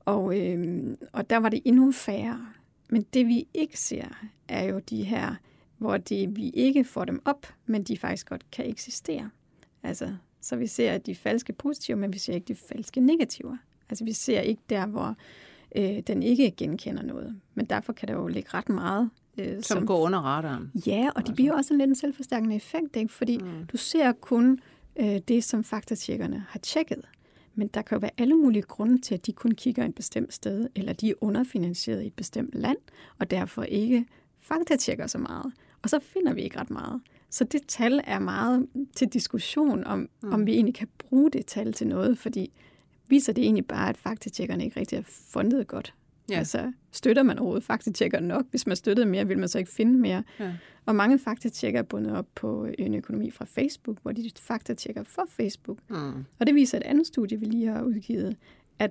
Og, øh, og der var det endnu færre. Men det vi ikke ser, er jo de her, hvor det, vi ikke får dem op, men de faktisk godt kan eksistere. Altså, så vi ser de falske positive, men vi ser ikke de falske negativer. Altså vi ser ikke der, hvor øh, den ikke genkender noget. Men derfor kan der jo ligge ret meget. Øh, Som går under radaren. Ja, og det bliver også en lidt en selvforstærkende effekt, ikke? fordi mm. du ser kun øh, det, som faktatjekkerne har tjekket. Men der kan jo være alle mulige grunde til, at de kun kigger et bestemt sted, eller de er underfinansieret i et bestemt land, og derfor ikke faktatjekker så meget. Og så finder vi ikke ret meget. Så det tal er meget til diskussion om, mm. om vi egentlig kan bruge det tal til noget, fordi viser det egentlig bare, at faktatjekkerne ikke rigtig er fundet godt. Ja. Altså, støtter man overhovedet faktatjekker nok? Hvis man støttede mere, vil man så ikke finde mere. Ja. Og mange faktatjekker er bundet op på en økonomi fra Facebook, hvor de faktatjekker for Facebook. Mm. Og det viser et andet studie, vi lige har udgivet, at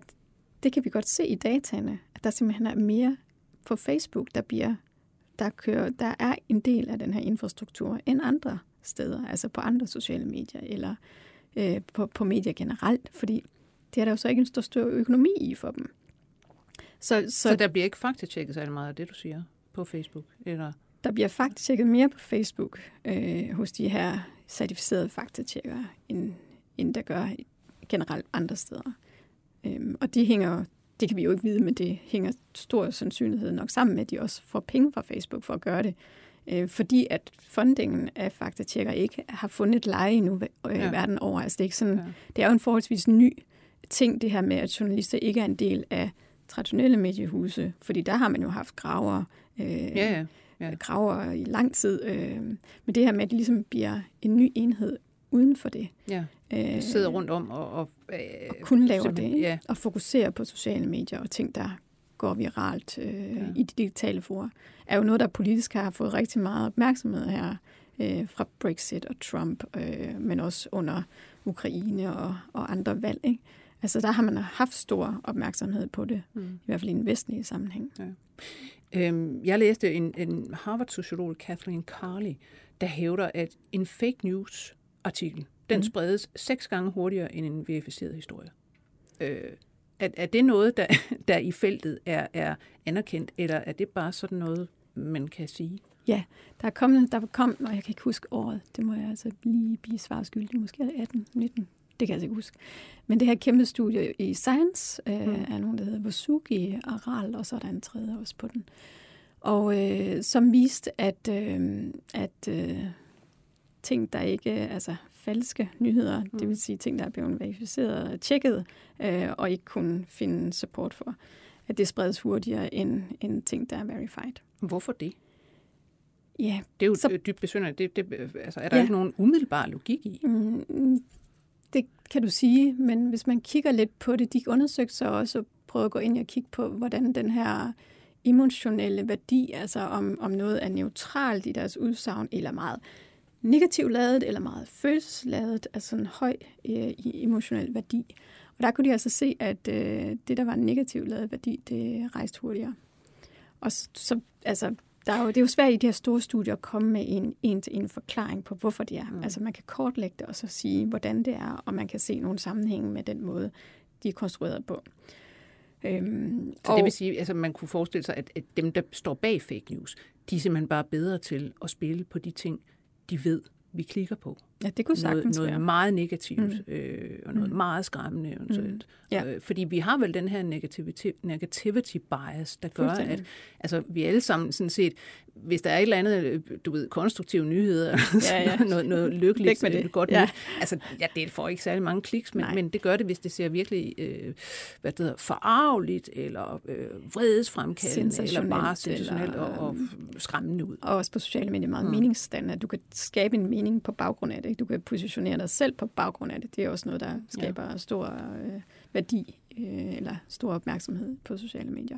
det kan vi godt se i dataene, at der simpelthen er mere på Facebook, der bliver der, kører, der er en del af den her infrastruktur end andre steder, altså på andre sociale medier eller øh, på, på medier generelt, fordi det er der jo så ikke en stor, stor økonomi i for dem. Så, så, Så der bliver ikke faktatjekket særlig meget af det, du siger på Facebook? Eller? der bliver faktisk tjekket mere på Facebook øh, hos de her certificerede faktatjekkere, end, end der gør generelt andre steder. Øhm, og de hænger, det kan vi jo ikke vide, men det hænger stor sandsynlighed nok sammen med, at de også får penge fra Facebook for at gøre det. Øh, fordi at fundingen af faktatjekker ikke har fundet et leje endnu øh, Ja. verden over. Altså det, er ikke sådan, ja. det er jo en forholdsvis ny ting, det her med, at journalister ikke er en del af traditionelle mediehuse, fordi der har man jo haft graver, øh, Ja, ja. ja. graver i lang tid. Øh, men det her med, at det ligesom bliver en ny enhed uden for det. ja. Øh, Sidder rundt om og... og, øh, og kun laver det, ikke? Ja. og fokuserer på sociale medier og ting, der går viralt øh, Ja. ja. i de digitale fora, er jo noget, der politisk har fået rigtig meget opmærksomhed her øh, fra Brexit og Trump, øh, men også under Ukraine og, og andre valg. Ikke? Altså der har man haft stor opmærksomhed på det, Mm. i hvert fald i en vestlig sammenhæng. Øhm, jeg læste en, en Harvard-sociolog, Kathleen Carley, der hævder, at en fake news-artikel, den Mhm. spredes seks gange hurtigere end en verificeret historie. Øh, er, er det noget, der, [laughs] der i feltet er, er anerkendt, eller er det bare sådan noget, man kan sige? Der er kommet, der kom, og jeg kan ikke huske året, det må jeg altså lige blive svar skyldig, måske er det 18, 19, det kan jeg altså ikke huske. Men det her kæmpe studie i Science øh, Mm. er nogen, der hedder Vosugi, Aral, og så er der en tredje også på den. Og øh, som viste, at, øh, at øh, ting, der ikke, altså falske nyheder, mm. det vil sige ting, der er blevet verificeret og tjekket, øh, og ikke kunne finde support for, at det spredes hurtigere end, end ting, der er verified. Hvorfor det? Ja, Det er jo så... dybt besynderligt. Det, det, altså, er der Ja. ikke nogen umiddelbar logik i? Mm, det kan du sige, men hvis man kigger lidt på det, de undersøgte så også prøve at gå ind og kigge på, hvordan den her emotionelle værdi, altså om, om noget er neutralt i deres udsagn, eller meget negativt ladet, eller meget følelsesladet, altså en høj øh, emotionel værdi. Og der kunne de altså se, at øh, det, der var en negativt ladet værdi, det rejste hurtigere. Og så, så altså, der er jo, det er jo svært i de her store studier at komme med en en-til-en forklaring på, hvorfor det er. Mm. Altså man kan kortlægge det og så sige, hvordan det er, og man kan se nogle sammenhænge med den måde, de er konstrueret på. Øhm, så og, det vil sige, altså man kunne forestille sig, at, at dem, der står bag fake news, de er simpelthen bare bedre til at spille på de ting, de ved, vi klikker på. Ja, det kunne sagtens noget, noget meget negativt mm. øh, og noget mm. meget skræmmende eventuelt. Mm. Ja. Øh, fordi vi har vel den her negativity, negativity bias, der gør, at altså, vi alle sammen sådan set, hvis der er et eller andet, øh, du ved, konstruktive nyheder, ja, [laughs] ja. noget, noget lykkeligt, med det. godt ja. nyt, altså ja, det får ikke særlig mange kliks, men, men det gør det, hvis det ser virkelig øh, hvad det hedder, forarveligt, eller øh, vredesfremkaldende, eller bare sensationelt og, og skræmmende ud. Og også på sociale medier meget mm. meningsstande, at du kan skabe en mening på baggrund af det ikke? Du kan positionere dig selv på baggrund af det. Det er også noget, der skaber ja. stor øh, værdi øh, eller stor opmærksomhed på sociale medier.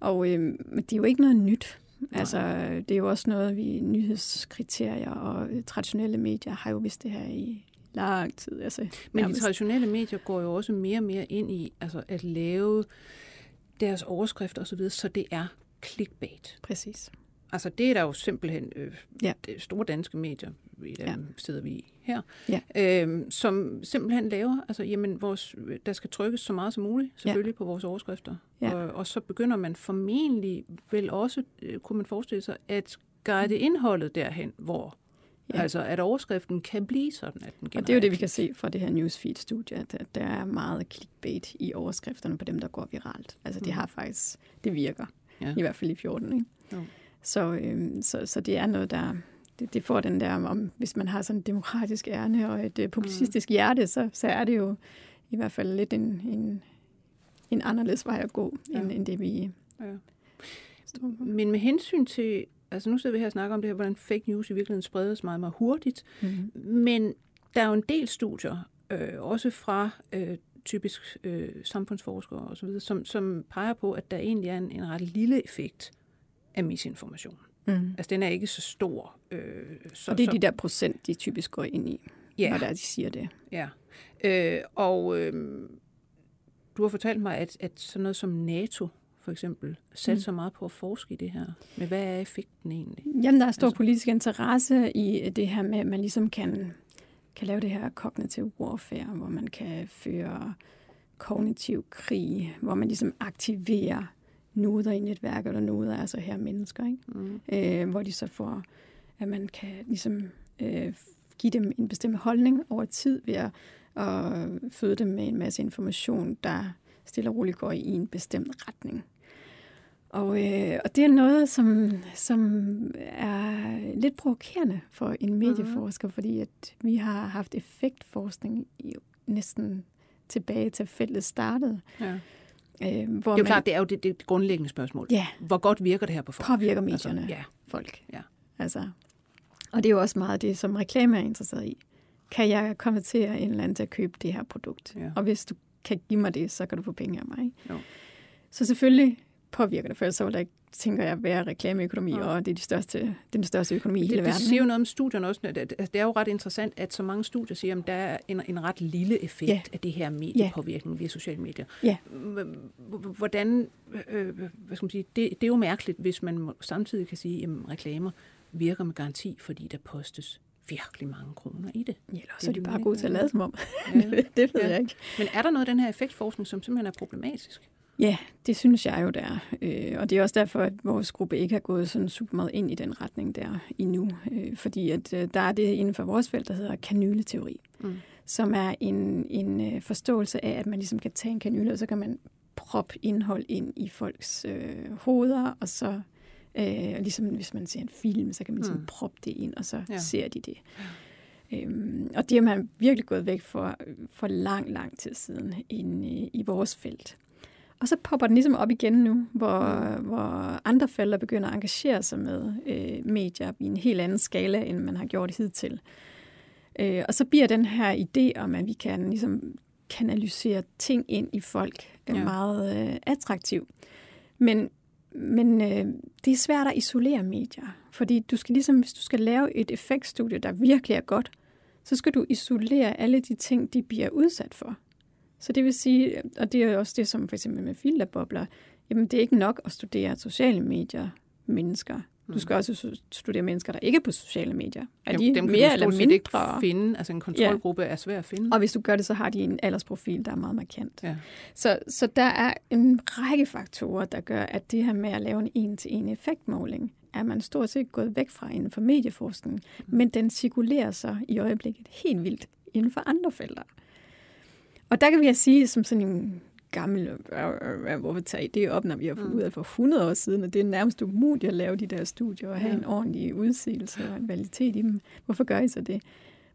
Og øh, men det er jo ikke noget nyt. Nej. Altså, det er jo også noget, vi nyhedskriterier og traditionelle medier har jo vist det her i lang tid. Altså, Men de traditionelle medier går jo også mere og mere ind i altså, at lave deres overskrifter osv., så det er clickbait. Præcis. Altså det er der jo simpelthen øh, ja. store danske medier, i ja. sidder vi i her, ja. øh, som simpelthen laver, altså jamen, vores, der skal trykkes så meget som muligt, selvfølgelig ja. på vores overskrifter. Ja. Og, og så begynder man formentlig vel også, øh, kunne man forestille sig, at guide mm. indholdet derhen, hvor Ja. Altså, at overskriften kan blive sådan, at den Og det er jo det, vi kan se fra det her newsfeed-studie, at der er meget clickbait i overskrifterne på dem, der går viralt. Altså, det mm. har faktisk, det virker. Ja. I hvert fald i 14, ikke? Jo. Så, øh, så, så det er noget, der det, det får den der, om hvis man har sådan et demokratisk ærne og et uh, publicistisk mm. hjerte, så, så er det jo i hvert fald lidt en, en, en anderledes vej at gå, ja. end, end det vi ja. står på. Men med hensyn til, altså nu sidder vi her og snakker om det her, hvordan fake news i virkeligheden spredes meget, meget hurtigt, mm. men der er jo en del studier, øh, også fra øh, typisk øh, samfundsforskere osv., som, som peger på, at der egentlig er en, en ret lille effekt af misinformation. Mm. Altså, den er ikke så stor. Øh, så, og det er så, de der procent, de typisk går ind i, ja. når der, de siger det. Ja. Øh, og øh, du har fortalt mig, at, at sådan noget som NATO for eksempel satser mm. meget på at forske i det her. Men hvad er effekten egentlig? Jamen, der er stor altså, politisk interesse i det her med, at man ligesom kan, kan lave det her cognitive warfare, hvor man kan føre kognitiv krig, hvor man ligesom aktiverer noder i netværket, og noder er altså her mennesker, ikke? Mm. Øh, hvor de så får, at man kan ligesom øh, give dem en bestemt holdning over tid ved at, at føde dem med en masse information, der stille og roligt går i en bestemt retning. Og, øh, og det er noget, som, som er lidt provokerende for en medieforsker, mm. fordi at vi har haft effektforskning i næsten tilbage til feltet startede. Ja. Øh, hvor det er jo man, klart, det er jo det, det grundlæggende spørgsmål. Ja. Hvor godt virker det her på folk? Påvirker altså, medierne altså, ja. folk? Ja. Altså, og det er jo også meget det, som reklame er interesseret i. Kan jeg konvertere en eller anden til at købe det her produkt? Ja. Og hvis du kan give mig det, så kan du få penge af mig. Jo. Så selvfølgelig påvirker det, for ellers så vil der ikke, tænker jeg, være reklameøkonomi, ja. og det er de største, det er den største økonomi i hele det, verden. Det siger jo noget om studierne også. Det, det er jo ret interessant, at så mange studier siger, at der er en, en ret lille effekt ja. af det her mediepåvirkning ja. via sociale medier. Ja. Hvordan, øh, hvad skal man sige, det, det er jo mærkeligt, hvis man samtidig kan sige, at reklamer virker med garanti, fordi der postes virkelig mange kroner i det. Ja, så er de bare gode til at lade som om. Ja. [laughs] det ved ja. jeg ikke. Men er der noget af den her effektforskning, som simpelthen er problematisk? Ja, det synes jeg jo, der øh, Og det er også derfor, at vores gruppe ikke har gået sådan super meget ind i den retning der endnu. Øh, fordi at øh, der er det inden for vores felt, der hedder kanyleteori, mm. som er en, en øh, forståelse af, at man ligesom kan tage en kanyle, og så kan man proppe indhold ind i folks øh, hoveder, og så øh, ligesom hvis man ser en film, så kan man ligesom mm. proppe det ind, og så ja. ser de det. Øhm, og det er man virkelig gået væk for, for lang, lang tid siden i, i vores felt. Og så popper den ligesom op igen nu, hvor, hvor andre felter begynder at engagere sig med øh, medier i en helt anden skala, end man har gjort hidtil. Øh, og så bliver den her idé om, at vi kan ligesom kanalisere ting ind i folk, øh, ja. meget øh, attraktiv. Men, men øh, det er svært at isolere medier, fordi du skal ligesom, hvis du skal lave et effektstudie, der virkelig er godt, så skal du isolere alle de ting, de bliver udsat for. Så det vil sige, og det er også det, som for eksempel med filterbobler, jamen det er ikke nok at studere sociale medier mennesker. Du skal også studere mennesker, der ikke er på sociale medier. Er Jo, de dem kan mere du eller set ikke mindre? finde. Altså en kontrolgruppe er svær at finde. Og hvis du gør det, så har de en aldersprofil, der er meget markant. Ja. Så, så der er en række faktorer, der gør, at det her med at lave en en-til-en effektmåling, er man stort set gået væk fra inden for medieforskning, men den cirkulerer sig i øjeblikket helt vildt inden for andre felter. Og der kan vi sige, som sådan en gammel, øh, øh, hvorfor tage det op, når vi har fundet ud af for 100 år siden, at det er nærmest umuligt at lave de der studier og have Ja. en ordentlig udsigelse og en kvalitet i dem. Hvorfor gør I så det?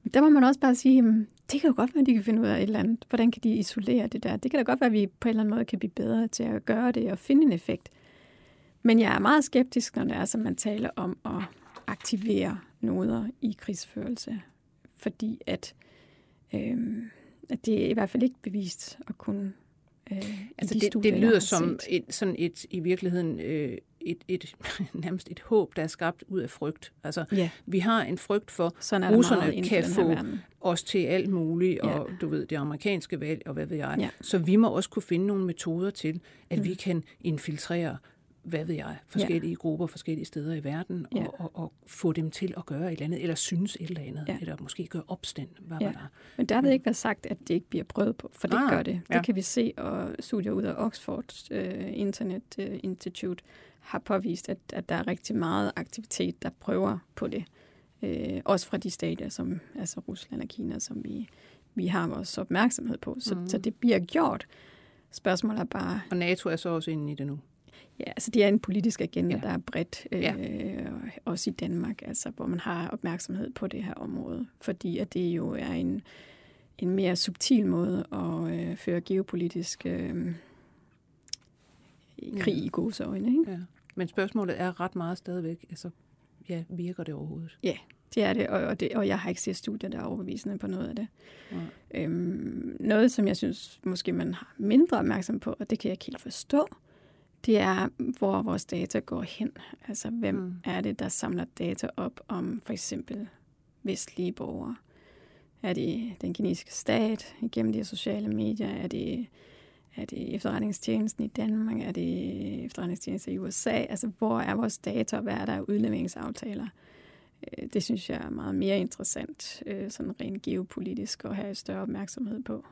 Men der må man også bare sige, jamen, det kan jo godt være, at de kan finde ud af et eller andet. Hvordan kan de isolere det der? Det kan da godt være, at vi på en eller anden måde kan blive bedre til at gøre det og finde en effekt. Men jeg er meget skeptisk, når det er, som man taler om at aktivere noder i krigsførelse. Fordi at, øhm, at det er i hvert fald ikke bevist at kunne... Øh, Altså de det, studier, det lyder som set. et, sådan et, i virkeligheden, øh, et, et, [laughs] nærmest et håb, der er skabt ud af frygt. Altså, Ja, vi har en frygt for, meget russerne kan få os til alt muligt, Ja. og du ved, det amerikanske valg, og hvad ved jeg. Ja. Så vi må også kunne finde nogle metoder til, at Mm. vi kan infiltrere, hvad ved jeg, forskellige grupper, forskellige steder i verden, Ja. og, og, og få dem til at gøre et eller andet, eller synes et eller andet, Ja. eller måske gøre opstand, hvad Ja. var der. Men der vil ikke være sagt, at det ikke bliver prøvet på, for det Ah, gør det. ja. Det kan vi se, og studier ud af Oxford uh, Internet uh, Institute har påvist, at, at der er rigtig meget aktivitet, der prøver på det. Uh, også fra de stadier, som altså Rusland og Kina, som vi, vi har vores opmærksomhed på. Så, Mhm. så det bliver gjort. Spørgsmålet er bare, Og NATO er så også inde i det nu. Ja, altså det er en politisk agenda, Ja. ja. der er bredt, øh, Ja. ja. også i Danmark, altså, hvor man har opmærksomhed på det her område, fordi at det jo er en, en mere subtil måde at øh, føre geopolitisk øh, krig i godsøjne. Ikke? Ja. Men spørgsmålet er ret meget stadigvæk, altså, ja, virker det overhovedet? Det er det og, og det, og jeg har ikke set studier, der er overbevisende på noget af det. Nej. Øhm, noget, som jeg synes, måske man har mindre opmærksom på, og det kan jeg ikke helt forstå, det er, hvor vores data går hen. Altså, hvem Mm. er det, der samler data op om for eksempel vestlige borgere? Er det den kinesiske stat igennem de sociale medier? Er det, er det efterretningstjenesten i Danmark? Er det efterretningstjenesten i USA? Altså, hvor er vores data, og hvad er der af udleveringsaftaler? Øh, Det synes jeg er meget mere interessant, øh, sådan rent geopolitisk, at have større opmærksomhed på.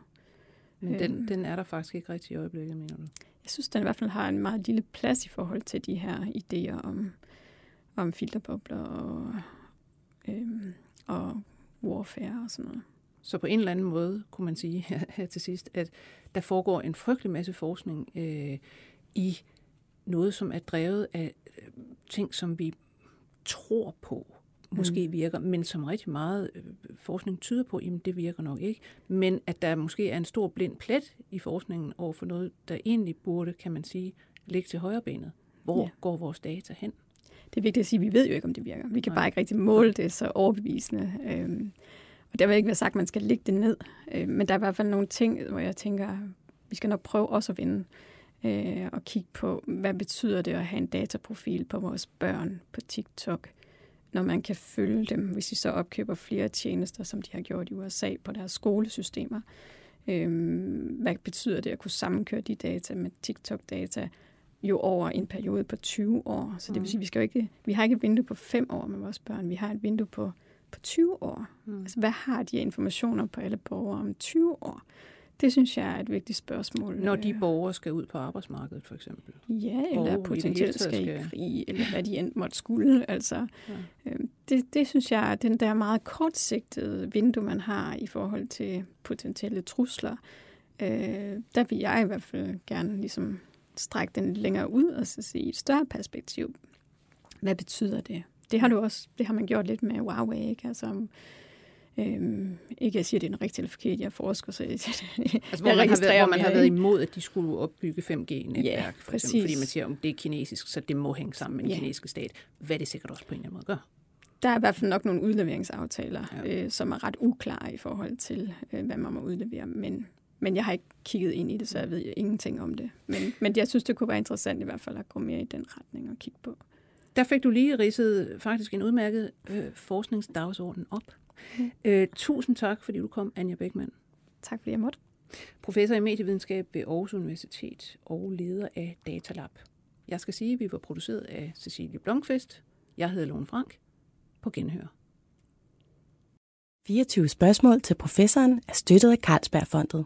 Men den, Øhm. den er der faktisk ikke rigtig i øjeblikket, mener du? Jeg synes, den i hvert fald har en meget lille plads i forhold til de her idéer om, om filterbobler og, øhm, og warfare og sådan noget. Så på en eller anden måde kunne man sige her, [laughs] her til sidst, at der foregår en frygtelig masse forskning øh, i noget, som er drevet af øh, ting, som vi tror på måske mm. virker, men som rigtig meget øh, forskning tyder på, jamen det virker nok ikke. Men at der måske er en stor blind plet i forskningen over for noget, der egentlig burde, kan man sige, ligge til højre benet. Hvor Ja. går vores data hen? Det er vigtigt at sige, at vi ved jo ikke, om det virker. Vi kan Nej. bare ikke rigtig måle det så overbevisende. Øhm, og der vil ikke være sagt, at man skal lægge det ned. Øhm, men der er i hvert fald nogle ting, hvor jeg tænker, vi skal nok prøve også at vinde øh, og kigge på, hvad betyder det at have en dataprofil på vores børn på TikTok, når man kan følge dem, hvis de så opkøber flere tjenester, som de har gjort i USA på deres skolesystemer. Øhm, hvad betyder det at kunne sammenkøre de data med TikTok-data jo over en periode på 20 år? Så det vil sige, at vi, skal jo ikke, vi har ikke et vindue på 5 år med vores børn, vi har et vindue på, på 20 år. Mm. Altså, hvad har de informationer på alle borgere om 20 år? Det synes jeg er et vigtigt spørgsmål. Når de Øh, borgere skal ud på arbejdsmarkedet, for eksempel. Ja, Og eller det potentielt skal i krig, eller hvad de end måtte skulle. Altså, Ja. øhm, det, det synes jeg er den der meget kortsigtede vindue, man har i forhold til potentielle trusler. Øh, der vil jeg i hvert fald gerne ligesom strække den lidt længere ud og så sige i et større perspektiv. Hvad betyder det? Det har du også, det har man gjort lidt med Huawei, ikke? Altså, Øhm, ikke at jeg siger, at det er en rigtig eller forkert, jeg forsker, så jeg, Altså, hvor, jeg man har, været, hvor man har været imod, at de skulle opbygge 5G-netværk, Ja, for eksempel, fordi man siger, om det er kinesisk, så det må hænge sammen med den Ja. kinesiske stat. Hvad det sikkert også på en eller anden måde gør. Der er i hvert fald nok nogle udleveringsaftaler, ja. øh, som er ret uklare i forhold til, øh, hvad man må udlevere. Men, men jeg har ikke kigget ind i det, så jeg ved ingenting om det. Men, men jeg synes, det kunne være interessant i hvert fald at gå mere i den retning og kigge på. Der fik du lige ridset faktisk en udmærket øh, forskningsdagsorden op. Mm. Øh, tusind tak, fordi du kom, Anja Beckmann. Tak fordi jeg måtte. Professor i medievidenskab ved Aarhus Universitet og leder af Datalab. Jeg skal sige, at vi var produceret af Cecilie Blomqvist. Jeg hedder Lone Frank. På genhør. 24 spørgsmål til professoren er støttet af Carlsbergfondet.